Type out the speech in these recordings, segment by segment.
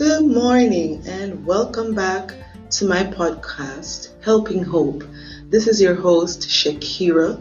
Good morning and welcome back to my podcast, Helping Hope. This is your host, Shakira,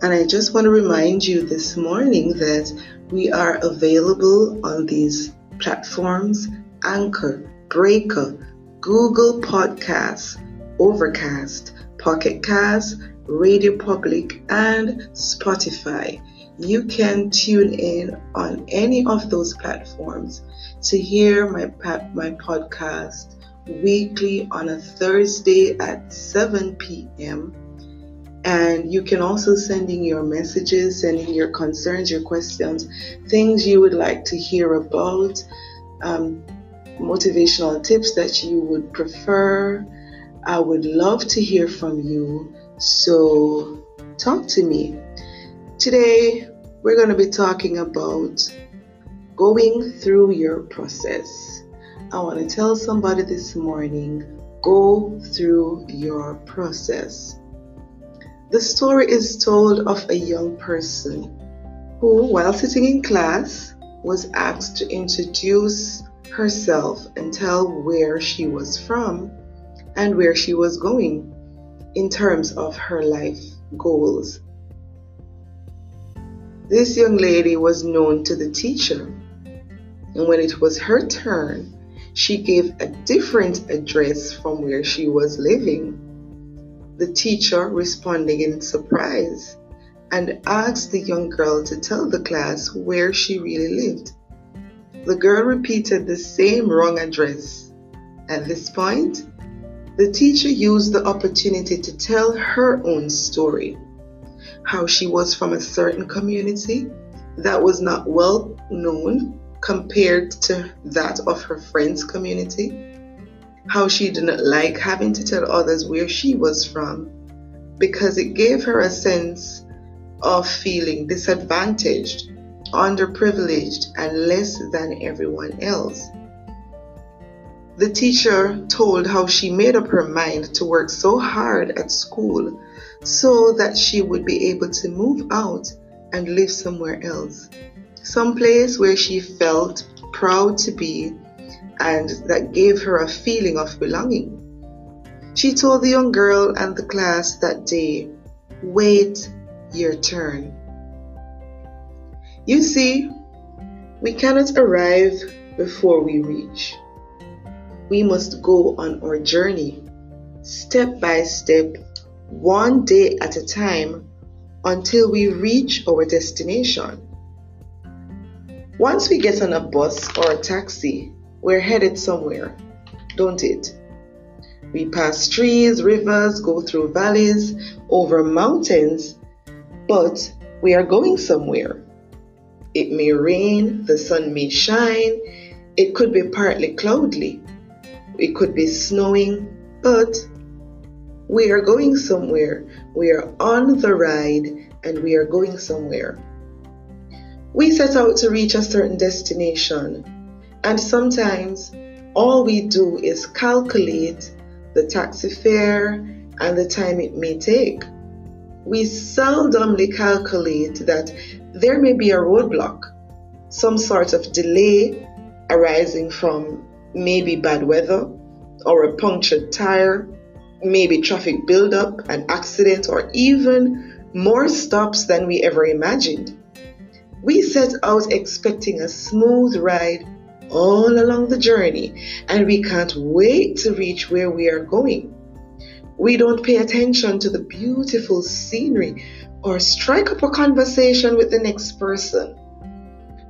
and I just want to remind you this morning that we are available on these platforms Anchor, Breaker, Google Podcasts, Overcast, Pocket Cast, Radio Public, and Spotify. You can tune in on any of those platforms to hear my, my podcast weekly on a Thursday at 7 p.m. And you can also send in your messages, send in your concerns, your questions, things you would like to hear about, um, motivational tips that you would prefer. I would love to hear from you. So talk to me. Today, we're going to be talking about going through your process. I want to tell somebody this morning go through your process. The story is told of a young person who, while sitting in class, was asked to introduce herself and tell where she was from and where she was going in terms of her life goals. This young lady was known to the teacher, and when it was her turn, she gave a different address from where she was living. The teacher, responding in surprise, and asked the young girl to tell the class where she really lived. The girl repeated the same wrong address. At this point, the teacher used the opportunity to tell her own story how she was from a certain community that was not well known compared to that of her friend's community, how she didn't like having to tell others where she was from because it gave her a sense of feeling disadvantaged, underprivileged, and less than everyone else. The teacher told how she made up her mind to work so hard at school so that she would be able to move out and live somewhere else some place where she felt proud to be and that gave her a feeling of belonging. She told the young girl and the class that day, Wait your turn. You see, we cannot arrive before we reach. We must go on our journey, step by step, one day at a time, until we reach our destination. Once we get on a bus or a taxi, we're headed somewhere, don't it? We pass trees, rivers, go through valleys, over mountains, but we are going somewhere. It may rain, the sun may shine, it could be partly cloudy, it could be snowing, but we are going somewhere. We are on the ride and we are going somewhere. We set out to reach a certain destination, and sometimes all we do is calculate the taxi fare and the time it may take. We seldomly calculate that there may be a roadblock, some sort of delay arising from maybe bad weather or a punctured tire, maybe traffic buildup, an accident, or even more stops than we ever imagined. We set out expecting a smooth ride all along the journey, and we can't wait to reach where we are going. We don't pay attention to the beautiful scenery or strike up a conversation with the next person.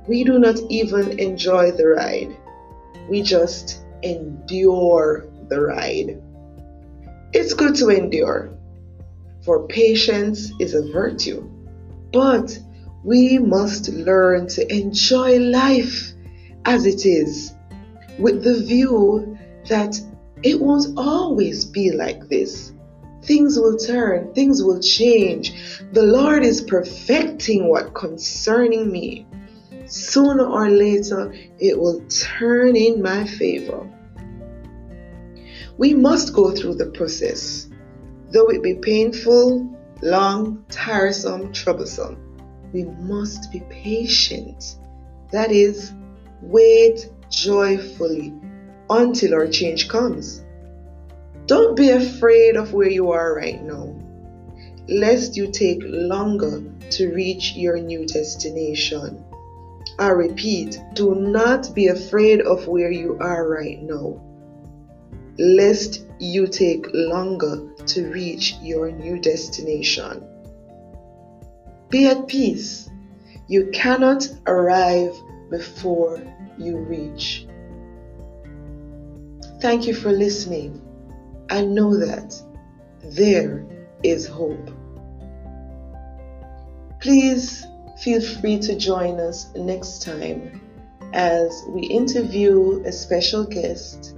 We do not even enjoy the ride. We just endure the ride. It's good to endure, for patience is a virtue. But we must learn to enjoy life as it is with the view that it won't always be like this. Things will turn, things will change. The Lord is perfecting what concerning me. Sooner or later, it will turn in my favor. We must go through the process, though it be painful, long, tiresome, troublesome we must be patient. That is, wait joyfully until our change comes. Don't be afraid of where you are right now, lest you take longer to reach your new destination. I repeat, do not be afraid of where you are right now, lest you take longer to reach your new destination. Be at peace. You cannot arrive before you reach. Thank you for listening. I know that there is hope. Please feel free to join us next time as we interview a special guest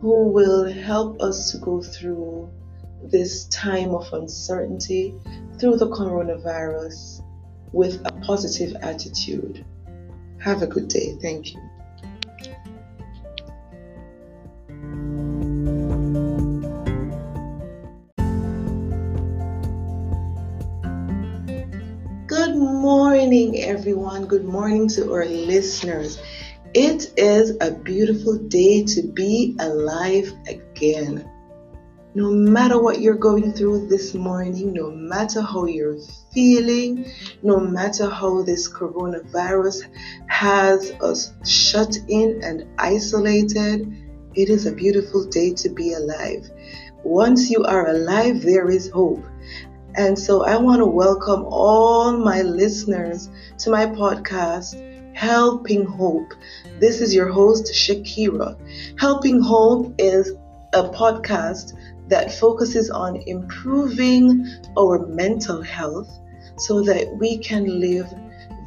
who will help us to go through this time of uncertainty through the coronavirus with a positive attitude. Have a good day. Thank you. Good morning, everyone. Good morning to our listeners. It is a beautiful day to be alive again. No matter what you're going through this morning, no matter how you're feeling, no matter how this coronavirus has us shut in and isolated, it is a beautiful day to be alive. Once you are alive, there is hope. And so I want to welcome all my listeners to my podcast, Helping Hope. This is your host, Shakira. Helping Hope is a podcast that focuses on improving our mental health so that we can live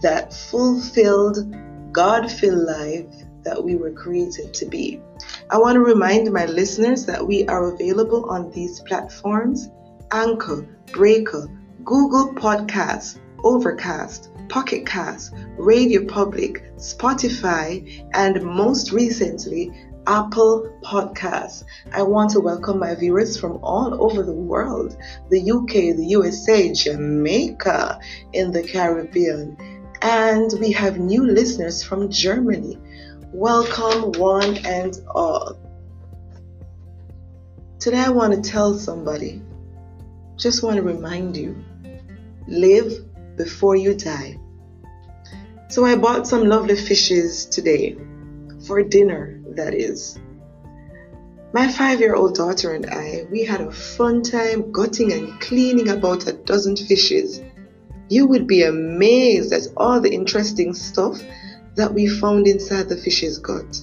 that fulfilled, God filled life that we were created to be. I want to remind my listeners that we are available on these platforms Anchor, Breaker, Google Podcasts, Overcast, Pocket Cast, Radio Public, Spotify, and most recently, Apple Podcasts. I want to welcome my viewers from all over the world the UK, the USA, Jamaica, in the Caribbean. And we have new listeners from Germany. Welcome, one and all. Today, I want to tell somebody, just want to remind you live before you die. So, I bought some lovely fishes today for dinner that is. My five year old daughter and I, we had a fun time gutting and cleaning about a dozen fishes. You would be amazed at all the interesting stuff that we found inside the fish's gut.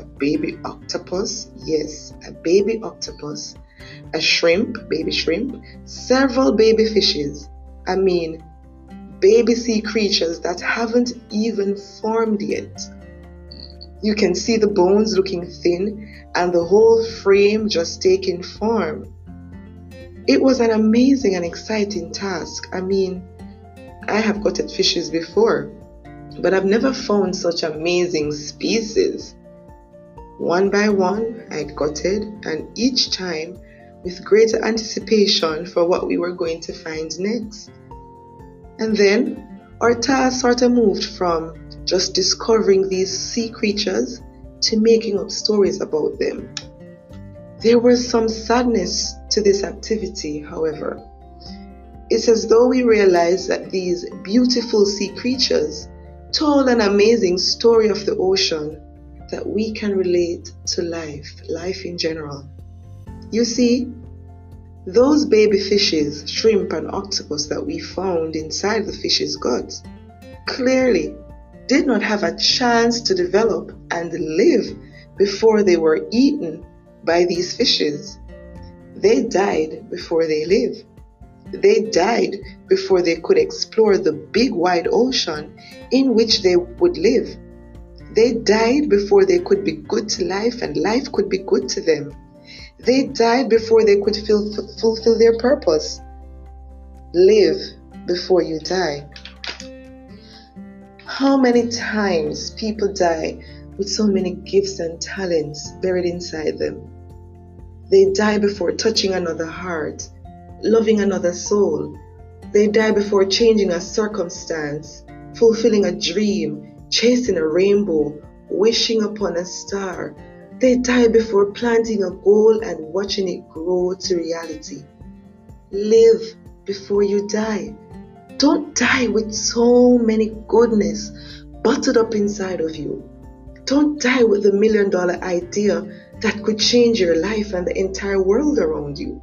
A baby octopus, yes, a baby octopus, a shrimp, baby shrimp, several baby fishes. I mean, baby sea creatures that haven't even formed yet you can see the bones looking thin and the whole frame just taking form. It was an amazing and exciting task. I mean, I have gutted fishes before, but I've never found such amazing species. One by one, I gutted, and each time with greater anticipation for what we were going to find next. And then our task sort of moved from just discovering these sea creatures to making up stories about them. There was some sadness to this activity, however. It's as though we realized that these beautiful sea creatures told an amazing story of the ocean that we can relate to life, life in general. You see, those baby fishes, shrimp, and octopus that we found inside the fish's guts clearly did not have a chance to develop and live before they were eaten by these fishes. They died before they lived. They died before they could explore the big wide ocean in which they would live. They died before they could be good to life and life could be good to them. They died before they could fulfill their purpose. Live before you die. How many times people die with so many gifts and talents buried inside them? They die before touching another heart, loving another soul. They die before changing a circumstance, fulfilling a dream, chasing a rainbow, wishing upon a star, They die before planting a goal and watching it grow to reality. Live before you die. Don't die with so many goodness bottled up inside of you. Don't die with the million dollar idea that could change your life and the entire world around you.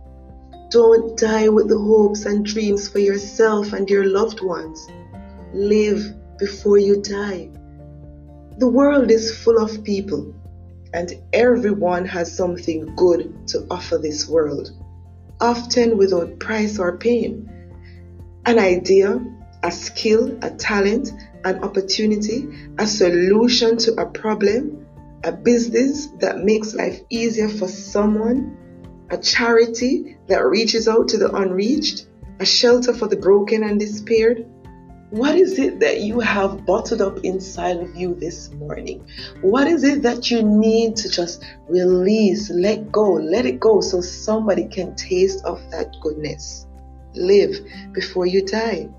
Don't die with the hopes and dreams for yourself and your loved ones. Live before you die. The world is full of people, and everyone has something good to offer this world, often without price or pain. An idea, a skill, a talent, an opportunity, a solution to a problem, a business that makes life easier for someone, a charity that reaches out to the unreached, a shelter for the broken and despaired. What is it that you have bottled up inside of you this morning? What is it that you need to just release, let go, let it go so somebody can taste of that goodness? Live before you die.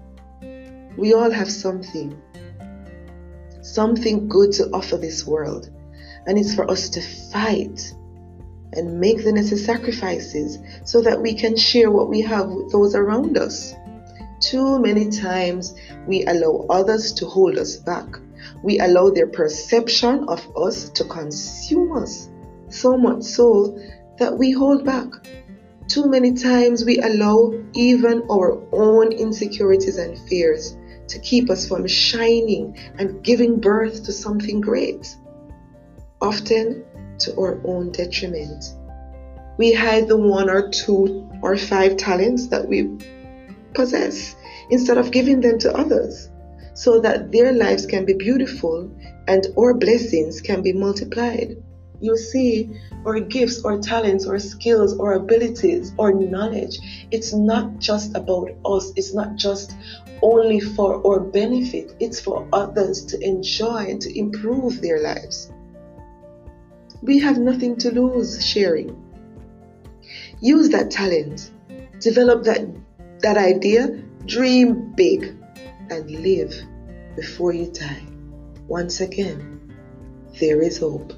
We all have something, something good to offer this world. And it's for us to fight and make the necessary sacrifices so that we can share what we have with those around us. Too many times we allow others to hold us back. We allow their perception of us to consume us, so much so that we hold back. Too many times we allow even our own insecurities and fears to keep us from shining and giving birth to something great, often to our own detriment. We hide the one or two or five talents that we possess instead of giving them to others so that their lives can be beautiful and our blessings can be multiplied. You see, our gifts, our talents, our skills, our abilities, our knowledge, it's not just about us. It's not just only for our benefit. It's for others to enjoy and to improve their lives. We have nothing to lose sharing. Use that talent. Develop that, that idea. Dream big and live before you die. Once again, there is hope.